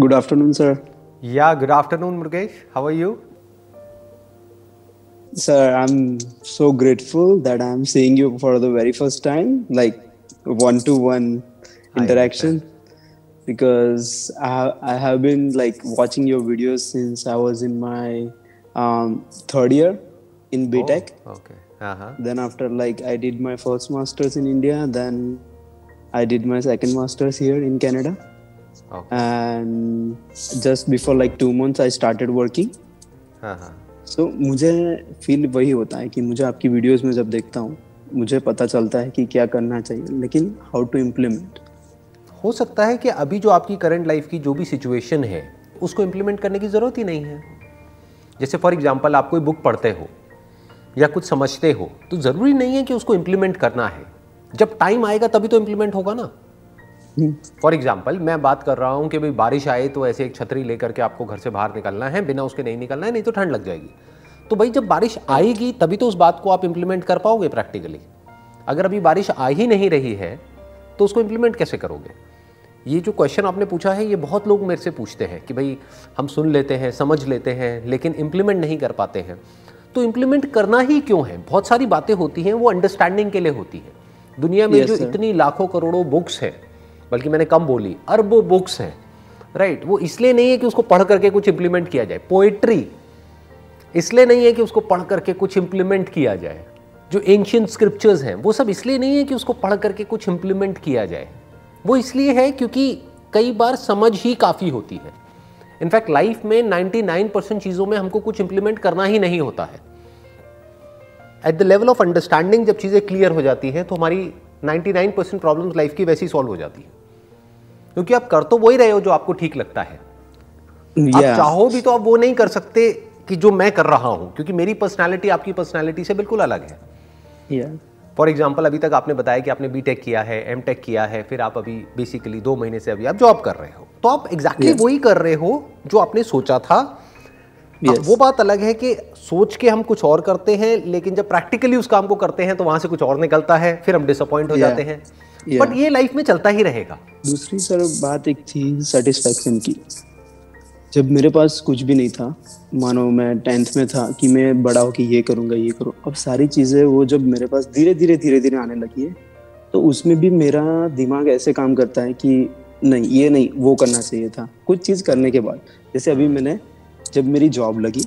Good afternoon, sir. Yeah, good afternoon, Murgesh. How are you? Sir, I'm so grateful that I'm seeing you for the very first time, like one to one interaction, because I, I have been like watching your videos since I was in my um, third year in BTech. Oh, okay. Uh-huh. Then after like I did my first masters in India, then I did my second masters here in Canada, Okay. and just before like two months I started working. Uh-huh. सो मुझे feel वही होता है कि मुझे आपकी videos में जब देखता हूँ मुझे पता चलता है कि क्या करना चाहिए लेकिन हाउ टू इम्प्लीमेंट हो सकता है कि अभी जो आपकी करंट लाइफ की जो भी सिचुएशन है उसको इम्प्लीमेंट करने की ज़रूरत ही नहीं है जैसे फॉर एग्जांपल आप कोई बुक पढ़ते हो या कुछ समझते हो तो ज़रूरी नहीं है कि उसको इम्प्लीमेंट करना है जब टाइम आएगा तभी तो इम्प्लीमेंट होगा ना। फॉर एग्ज़ाम्पल मैं बात कर रहा हूँ कि भाई बारिश आए तो ऐसे एक छतरी लेकर के आपको घर से बाहर निकलना है बिना उसके नहीं निकलना है नहीं तो ठंड लग जाएगी। तो भाई जब बारिश आएगी तभी तो उस बात को आप इम्प्लीमेंट कर पाओगे प्रैक्टिकली अगर अभी बारिश आ ही नहीं रही है तो उसको इम्प्लीमेंट कैसे करोगे? ये जो क्वेश्चन आपने पूछा है ये बहुत लोग मेरे से पूछते हैं कि भाई हम सुन लेते हैं समझ लेते हैं लेकिन इम्प्लीमेंट नहीं कर पाते हैं। तो इम्प्लीमेंट करना ही क्यों है? बहुत सारी बातें होती हैं वो अंडरस्टैंडिंग के लिए होती है। दुनिया में Yes, जो sir. इतनी लाखों करोड़ों बुक्स हैं बल्कि मैंने कम बोली अरबों बुक्स हैं राइट right? वो इसलिए नहीं है कि उसको पढ़ करके कुछ इंप्लीमेंट किया जाए। पोएट्री इसलिए नहीं है कि उसको पढ़ करके कुछ इंप्लीमेंट किया जाए। जो एंशियंट स्क्रिप्चर्स हैं वो सब इसलिए नहीं है कि उसको पढ़ करके कुछ इंप्लीमेंट किया जाए। वो इसलिए है क्योंकि कई बार समझ ही काफ़ी होती है। इनफैक्ट लाइफ में 99 परसेंट चीज़ों में हमको कुछ इंप्लीमेंट करना ही नहीं होता है। At the level of understanding जब चीज़ें क्लियर हो जाती हैं तो हमारी 99 परसेंट प्रॉब्लम्स लाइफ की वैसी सॉल्व हो जाती है। क्योंकि आप कर तो वही रहे हो जो आपको ठीक लगता है। आप चाहो भी तो आप वो नहीं कर सकते कि जो मैं कर रहा हूँ क्योंकि मेरी पर्सनालिटी आपकी पर्सनालिटी से बिल्कुल अलग है। फॉर एग्ज़ाम्पल अभी तक आपने बताया कि आपने बी किया है एम टेक किया है फिर आप अभी बेसिकली दो महीने से अभी आप जॉब कर रहे हो। तो आप एग्जैक्टली exactly वही कर रहे हो जो आपने सोचा था Yes. वो बात अलग है कि सोच के हम कुछ और करते हैं लेकिन जब प्रैक्टिकली उस काम को करते हैं तो वहाँ से कुछ और निकलता है फिर हम डिसअपॉइंट हो Yeah. जाते हैं Yeah. बट ये लाइफ में चलता ही रहेगा दूसरी सर बात एक थी सेटिस्फेक्शन की जब मेरे पास कुछ भी नहीं था मानो मैं टेंथ में था कि मैं बड़ा होकर ये करूँगा ये करूँ अब सारी चीज़ें वो जब मेरे पास धीरे धीरे धीरे धीरे आने लगी है तो उसमें भी मेरा दिमाग ऐसे काम करता है कि नहीं ये नहीं वो करना चाहिए था कुछ चीज़ करने के बाद जैसे अभी मैंने जब मेरी जॉब लगी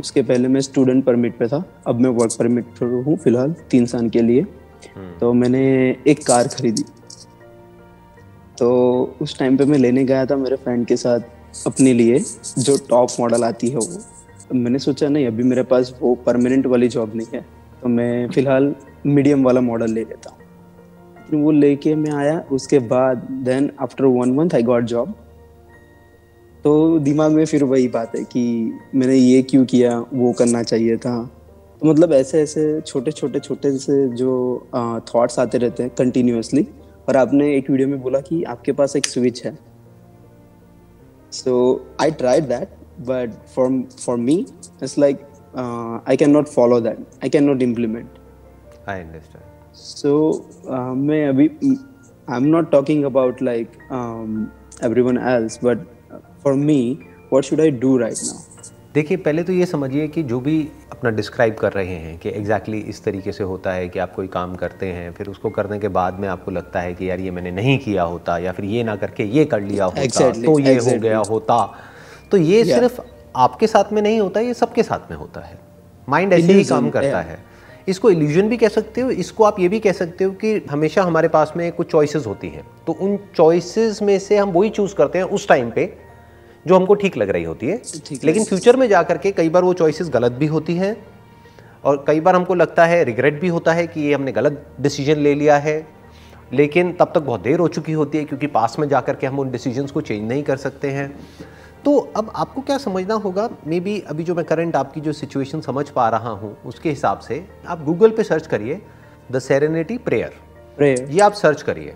उसके पहले मैं स्टूडेंट परमिट पे था। अब मैं वर्क परमिट पर हूँ फ़िलहाल तीन साल के लिए। तो मैंने एक कार खरीदी। तो उस टाइम पे मैं लेने गया था मेरे फ्रेंड के साथ अपने लिए जो टॉप मॉडल आती है वो। मैंने सोचा नहीं अभी मेरे पास वो परमानेंट वाली जॉब नहीं है। तो मैं फ़िलहाल मीडियम वाला मॉडल ले लेता हूँ। लेकिन वो लेके मैं आया। उसके बाद then after one month I got job तो दिमाग में फिर वही बात है कि मैंने ये क्यों किया वो करना चाहिए था। तो मतलब ऐसे ऐसे छोटे छोटे छोटे से जो थॉट्स आते रहते हैं कंटिन्यूसली और आपने एक वीडियो में बोला कि आपके पास एक स्विच है। So I tried that but for for me it's like I can not follow that I can not implement I understand uh, मैं अभी I am not talking about like everyone else but for me what should i do right now देखिए पहले तो ये समझिए कि जो भी अपना डिस्क्राइब कर रहे हैं कि एग्जैक्टली exactly इस तरीके से होता है कि आप कोई काम करते हैं फिर उसको करने के बाद में आपको लगता है कि यार ये मैंने नहीं किया होता या फिर ये ना करके ये कर लिया होता Exactly, तो ये exactly. हो गया होता तो ये Yeah. सिर्फ़ आपके साथ में नहीं होता ये सबके साथ में होता है माइंड ऐसे ही काम करता yeah. है इसको इल्यूजन भी कह सकते हो इसको आप ये भी कह सकते हो कि हमेशा हमारे पास में कुछ चॉइसेस होती हैं तो उन चॉइसेस में से हम वही चूज़ करते हैं उस टाइम पे जो हमको ठीक लग रही होती है। लेकिन फ्यूचर में जा करके कई बार वो चॉइसेस गलत भी होती हैं और कई बार हमको लगता है रिग्रेट भी होता है कि ये हमने गलत डिसीज़न ले लिया है। लेकिन तब तक बहुत देर हो चुकी होती है क्योंकि पास में जा करके हम उन डिसीजंस को चेंज नहीं कर सकते हैं। तो अब आपको क्या समझना होगा? मे बी अभी जो मैं करंट आपकी जो सिचुएशन समझ पा रहा हूँ उसके हिसाब से आप गूगल पे सर्च करिए द सेरेनिटी प्रेयर prayer ये आप सर्च करिए।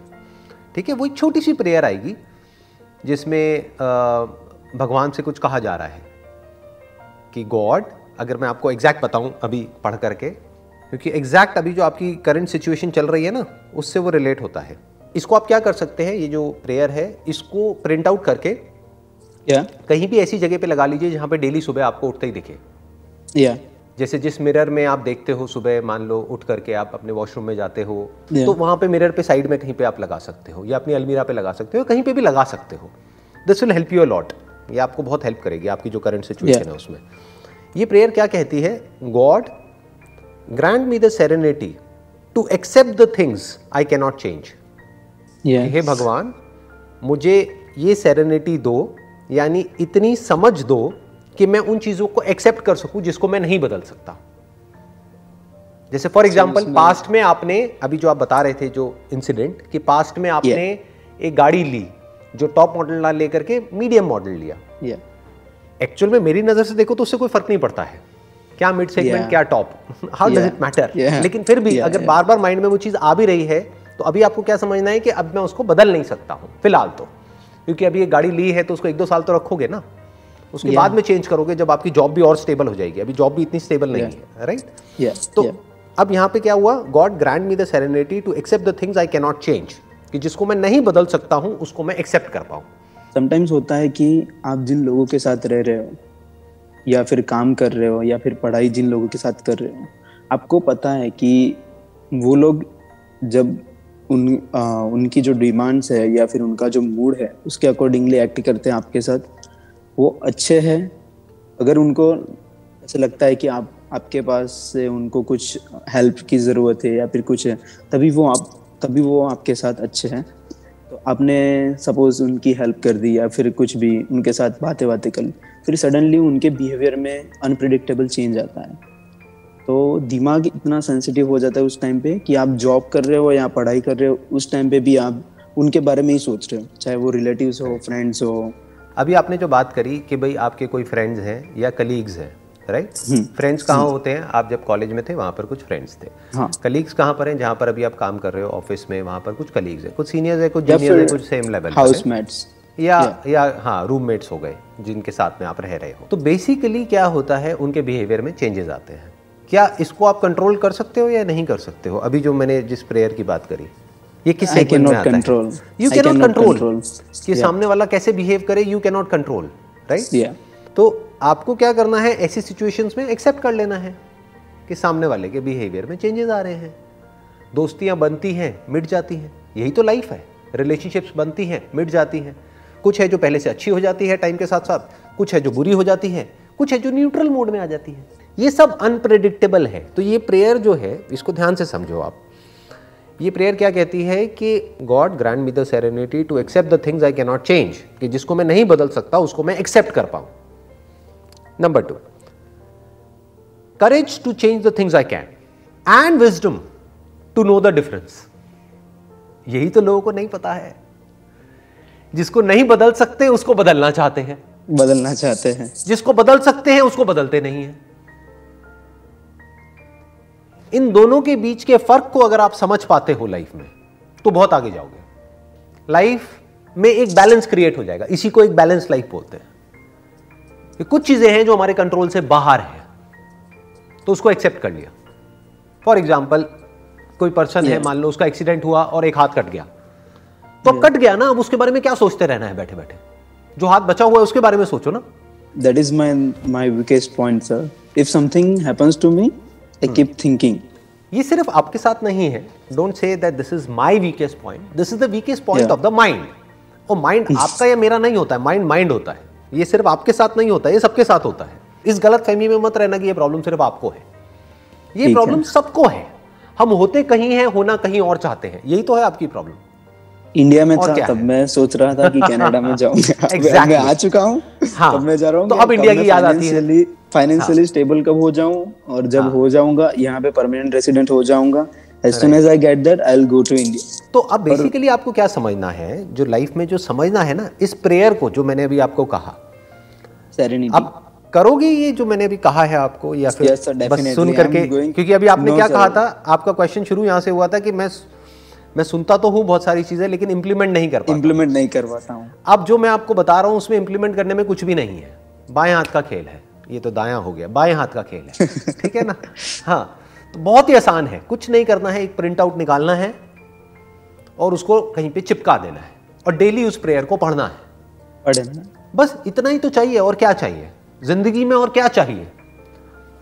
ठीक है? वो एक छोटी सी प्रेयर आएगी जिसमें भगवान से कुछ कहा जा रहा है कि गॉड अगर मैं आपको एग्जैक्ट बताऊँ अभी पढ़ करके क्योंकि एग्जैक्ट अभी जो आपकी करंट सिचुएशन चल रही है ना उससे वो रिलेट होता है। इसको आप क्या कर सकते हैं ये जो प्रेयर है इसको प्रिंट आउट करके या कहीं भी ऐसी जगह पे लगा लीजिए जहाँ पे डेली सुबह आपको उठते ही दिखे। या जैसे जिस मिरर में आप देखते हो सुबह मान लो उठ करके आप अपने वॉशरूम में जाते हो Yeah. तो वहाँ पे मिरर पे साइड में कहीं पे आप लगा सकते हो या अपनी अलमीरा पे लगा सकते हो कहीं पे भी लगा सकते हो। This will help you lot ये आपको बहुत हेल्प करेगी आपकी जो करंट सिचुएशन Yeah. है उसमें। ये प्रेयर क्या कहती है? God grant me the serenity to accept the things I cannot change हे भगवान मुझे ये सेरेनिटी दो यानी इतनी समझ दो कि मैं उन चीज़ों को एक्सेप्ट कर सकूँ जिसको मैं नहीं बदल सकता। जैसे फॉर एग्ज़ाम्पल पास्ट में आपने अभी जो आप बता रहे थे जो इंसिडेंट कि पास्ट में आपने yeah. एक गाड़ी ली जो टॉप मॉडल ना लेकर के मीडियम मॉडल लिया। एक्चुअल में मेरी नज़र से देखो तो उससे कोई फ़र्क नहीं पड़ता है। क्या मिड सेगमेंट Yeah. क्या top how does it matter लेकिन फिर भी Yeah, अगर. बार बार माइंड में वो चीज़ आ भी रही है तो अभी आपको क्या समझना है कि अब मैं उसको बदल नहीं सकता हूँ फ़िलहाल तो। क्योंकि अभी ये गाड़ी ली है तो उसको एक दो साल तो रखोगे ना। उसके Yeah. बाद में चेंज करोगे जब आपकी जॉब भी और स्टेबल हो जाएगी। अभी जॉब भी इतनी स्टेबल नहीं है राइट तो अब यहाँ पे क्या हुआ? God grant me the serenity to accept the things I cannot change कि जिसको मैं नहीं बदल सकता हूँ उसको मैं एक्सेप्ट कर पाऊँ। समटाइम्स होता है कि आप जिन लोगों के साथ रह रहे हो या फिर काम कर रहे हो या फिर पढ़ाई जिन लोगों के साथ कर रहे हो आपको पता है कि वो लोग जब उन आ, उनकी जो डिमांड्स है या फिर उनका जो मूड है उसके अकॉर्डिंगली एक्ट करते हैं आपके साथ वो अच्छे हैं। अगर उनको ऐसा लगता है कि आप आपके पास से उनको कुछ हेल्प की ज़रूरत है या फिर कुछ है तभी वो आप तभी वो आपके साथ अच्छे हैं? तो आपने सपोज़ उनकी हेल्प कर दी या फिर कुछ भी, उनके साथ बातें बातें कर ली, फिर सडनली उनके बिहेवियर में अनप्रिडिक्टेबल चेंज आता है। तो दिमाग इतना सेंसिटिव हो जाता है उस टाइम पे कि आप जॉब कर रहे हो या पढ़ाई कर रहे हो, उस टाइम पे भी आप उनके बारे में ही सोच रहे हो, चाहे वो रिलेटिव्स हो फ्रेंड्स हो। अभी आपने जो बात करी कि भाई आपके कोई फ्रेंड्स हैं या कलीग्स हैं राइट फ्रेंड्स कहाँ होते हैं? आप जब कॉलेज में थे वहाँ पर कुछ फ्रेंड्स थे। हाँ। कलीग्स कहाँ पर हैं? जहाँ पर अभी आप काम कर रहे हो ऑफ़िस में वहाँ पर कुछ कलीग्स हैं। कुछ सीनियर्स हैं कुछ जूनियर्स हैं कुछ सेम लेवल हाउसमेट्स या या हाँ रूममेट्स हो गए जिनके साथ में आप रह रहे हो। तो बेसिकली क्या होता है उनके बिहेवियर में चेंजेस आते हैं। क्या इसको आप कंट्रोल कर सकते हो या नहीं कर सकते हो? अभी जो मैंने जिस प्रेयर की बात करी ये किस सेगमेंट में आता control. है यू कैन नॉट कंट्रोल. कि सामने वाला कैसे बिहेव करे you can not control right तो आपको क्या करना है? ऐसी सिचुएशंस में एक्सेप्ट कर लेना है कि सामने वाले के बिहेवियर में चेंजेस आ रहे हैं। दोस्तियाँ बनती हैं, मिट जाती हैं। यही तो लाइफ है। रिलेशनशिप्स बनती हैं, मिट जाती हैं। कुछ है जो पहले से अच्छी हो जाती है टाइम के साथ साथ कुछ है जो बुरी हो जाती है, कुछ है जो न्यूट्रल मोड में आ जाती है। ये सब अनप्रेडिक्टेबल है। तो ये प्रेयर जो है, इसको ध्यान से समझो आप। ये प्रेयर क्या कहती है कि God grant me the serenity to accept the things I cannot change कि जिसको मैं नहीं बदल सकता, उसको मैं एक्सेप्ट कर पाऊँ। Number two courage to change the things I can and wisdom to know the difference यही तो लोगों को नहीं पता है। जिसको नहीं बदल सकते उसको बदलना चाहते हैं। बदलना चाहते हैं। जिसको बदल सकते हैं उसको बदलते नहीं है। इन दोनों के बीच के फ़र्क को अगर आप समझ पाते हो लाइफ में तो बहुत आगे जाओगे। लाइफ में एक बैलेंस क्रिएट हो जाएगा। इसी को एक बैलेंस लाइफ बोलते हैं। कि कुछ चीज़ें हैं जो हमारे कंट्रोल से बाहर है। तो उसको एक्सेप्ट कर लिया। फॉर एग्ज़ाम्पल कोई पर्सन है मान लो उसका एक्सीडेंट हुआ और एक हाथ कट गया। तो अब कट गया ना अब उसके बारे में क्या सोचते रहना है बैठे बैठे जो हाथ बचा हुआ है उसके बारे में सोचो ना। That is my my weakest point sir. If something happens to me i keep thinking. ये सिर्फ़ आपके साथ नहीं है। Don't say that this is my weakest point this is the weakest point. Of the mind और mind आपका या मेरा नहीं होता है। माइंड माइंड होता है। ये सिर्फ़ आपके साथ नहीं होता है ये सबके साथ होता है। इस गलत फहमी में मत रहना कि ये प्रॉब्लम सिर्फ़ आपको है। ये प्रॉब्लम सबको है। हम होते कहीं हैं होना कहीं और चाहते हैं। यही तो है आपकी प्रॉब्लम इंडिया में था तब मैं सोच रहा था कि कनाडा में जाऊँगा Exactly. मैं आ चुका हूँ हाँ। तब मैं जा रहा हूँ तो अब इंडिया की याद आती है। हाँ। फाइनेंशियली स्टेबल कब हो जाऊँ और जब हो। जाऊँगा यहाँ पे परमानेंट रेसिडेंट हो जाऊँगा। As soon as I get that I will go to India तो अब बेसिकली आपको क्या समझना है? जो लाइफ में जो समझना है ना इस प्रेयर को जो मैंने अभी आपको कहा। अब करोगे ये जो मैंने अभी कहा है आपको या फिर Yes, sir, बस सुन करके क्योंकि अभी आपने No, क्या sir. कहा था? आपका क्वेश्चन शुरू यहाँ से हुआ था कि मैं मैं सुनता तो हूँ बहुत सारी चीज़ें लेकिन इंप्लीमेंट नहीं कर इम्प्लीमेंट नहीं कर पाता हूँ। अब जो मैं आपको बता रहा हूँ उसमें इंप्लीमेंट करने में कुछ भी नहीं है। बाएँ हाथ का खेल है। ये तो दायां हो गया। बाएँ हाथ का खेल है। ठीक है ना? हाँ तो बहुत ही आसान है। कुछ नहीं करना है एक प्रिंट आउट निकालना है। और उसको कहीं पे चिपका देना है और डेली उस प्रेयर को पढ़ना है। पढ़ना बस इतना ही तो चाहिए और क्या चाहिए? ज़िंदगी में और क्या चाहिए?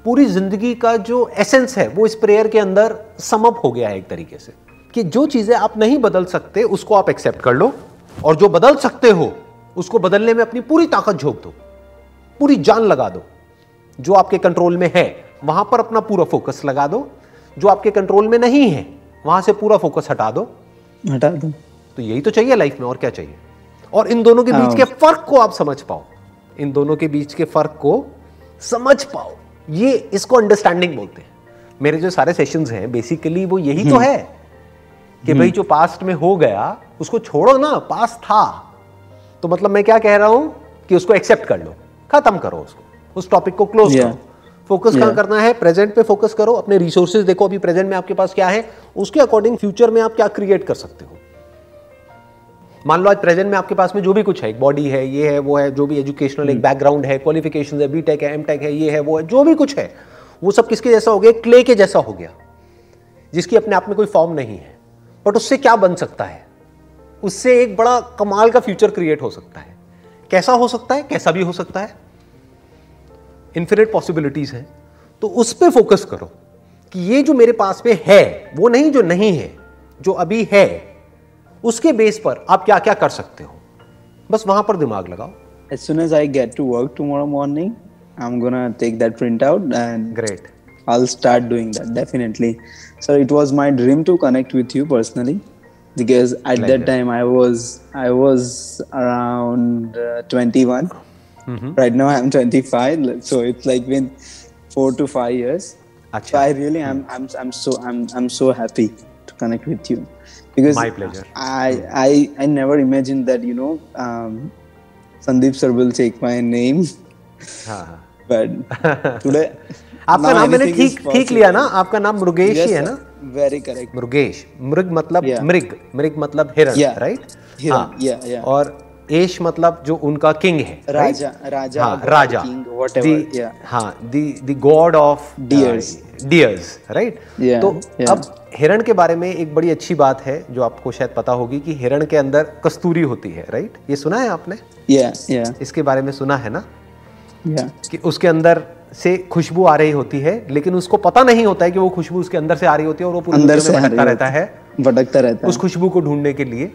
पूरी ज़िंदगी का जो एसेंस है वो इस प्रेयर के अंदर समअप हो गया है एक तरीके से कि जो चीज़ें आप नहीं बदल सकते उसको आप एक्सेप्ट कर लो और जो बदल सकते हो उसको बदलने में अपनी पूरी ताकत झोंक दो। पूरी जान लगा दो। जो आपके कंट्रोल में है वहाँ पर अपना पूरा फोकस लगा दो। जो आपके कंट्रोल में नहीं है वहाँ से पूरा फोकस हटा दो। हटा दो। तो यही तो चाहिए लाइफ में और क्या चाहिए? और इन दोनों के बीच हाँ। के फ़र्क को आप समझ पाओ। इन दोनों के बीच के फ़र्क को समझ पाओ। ये इसको अंडरस्टैंडिंग बोलते हैं। मेरे जो सारे सेशंस हैं बेसिकली वो यही तो है कि भाई जो पास्ट में हो गया उसको छोड़ो ना पास्ट था। तो मतलब मैं क्या कह रहा हूँ कि उसको एक्सेप्ट कर लो। खत्म करो उसको। उस टॉपिक को क्लोज Yeah. करो। फोकस कहाँ. करना है? प्रेजेंट पे फोकस करो अपने रिसोर्सेज देखो अभी प्रेजेंट में आपके पास क्या है? उसके अकॉर्डिंग फ्यूचर में आप क्या क्रिएट कर सकते हो? मान लो आज प्रेजेंट में आपके पास में जो भी कुछ है एक बॉडी है ये है वो है जो भी एजुकेशनल एक बैकग्राउंड है क्वालिफिकेशन है बीटेक है एमटेक है ये है वो है जो भी कुछ है वो सब किसके जैसा हो गया? क्ले के जैसा हो गया जिसकी अपने आप में कोई फॉर्म नहीं है। बट उससे क्या बन सकता है? उससे एक बड़ा कमाल का फ्यूचर क्रिएट हो सकता है। कैसा हो सकता है? कैसा भी हो सकता है। इन्फिनिट पॉसिबिलिटीज हैं तो उस पर फोकस करो कि ये जो मेरे पास में है वो नहीं जो नहीं है जो अभी है उसके बेस पर आप क्या क्या कर सकते हो बस वहाँ पर दिमाग लगाओ As soon as I get to work tomorrow morning, I'm gonna take that printout and great I'll start doing that definitely. So it was my dream to connect with you personally because at Pleasure. that time I was I was around uh, 21. Right now I'm 25, so it's like been four to five years. So अच्छा I really am I'm I'm so I'm I'm so happy to connect with you because My pleasure. I I I never imagined that you know um, Sandeep sir will take my name, हाँ हाँ but today आपका now नाम मैंने anything is ठीक ठीक लिया ना आपका नाम मृगेश Yes, ही है sir. ना Very correct. मृगेश मृग मतलब Yeah. मृग मृग मतलब हिरण Yeah. राइट हिरण, yeah, yeah. और एश मतलब जो उनका किंग है right? राजा राजा हाँ राजा। हाँ the god of Deers. Deers right तो yeah. अब हिरण के बारे में एक बड़ी अच्छी बात है जो आपको शायद पता होगी कि हिरण के अंदर कस्तूरी होती है राइट right? ये सुना है आपने? Yeah yeah. इसके बारे में सुना है ना? Yeah. कि उसके अंदर से खुशबू आ रही होती है लेकिन उसको पता नहीं होता है कि वो खुशबू उसके अंदर से आ रही होती है और वो पूरे अंदर से भटकता रहता है। भटकता रहता है। उस खुशबू को ढूँढने के लिए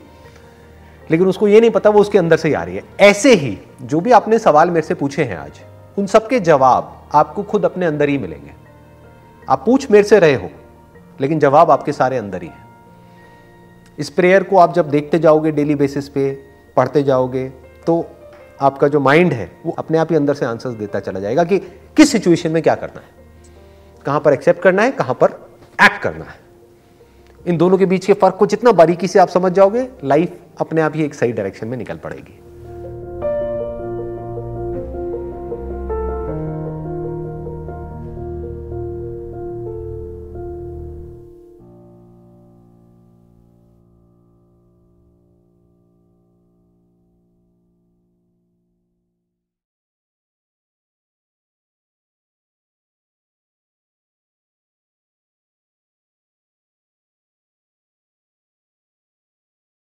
लेकिन उसको ये नहीं पता वो उसके अंदर से ही आ रही है। ऐसे ही जो भी आपने सवाल मेरे से पूछे हैं आज, उन सबके जवाब आपको खुद अपने अंदर ही मिलेंगे। आप पूछ मेरे से रहे हो, लेकिन जवाब आपके सारे अंदर ही है। इस प्रेयर को आप जब देखते जाओगे डेली बेसिस पे, पढ़ते जाओगे तो आपका जो माइंड है, वो अपने आप ही अंदर से आंसर्स देता चला जाएगा कि किस सिचुएशन में क्या करना है। कहाँ पर एक्सेप्ट करना है, कहाँ पर एक्ट करना है। इन दोनों के बीच के फ़र्क को जितना बारीकी से आप समझ जाओगे लाइफ अपने आप ही एक सही डायरेक्शन में निकल पड़ेगी।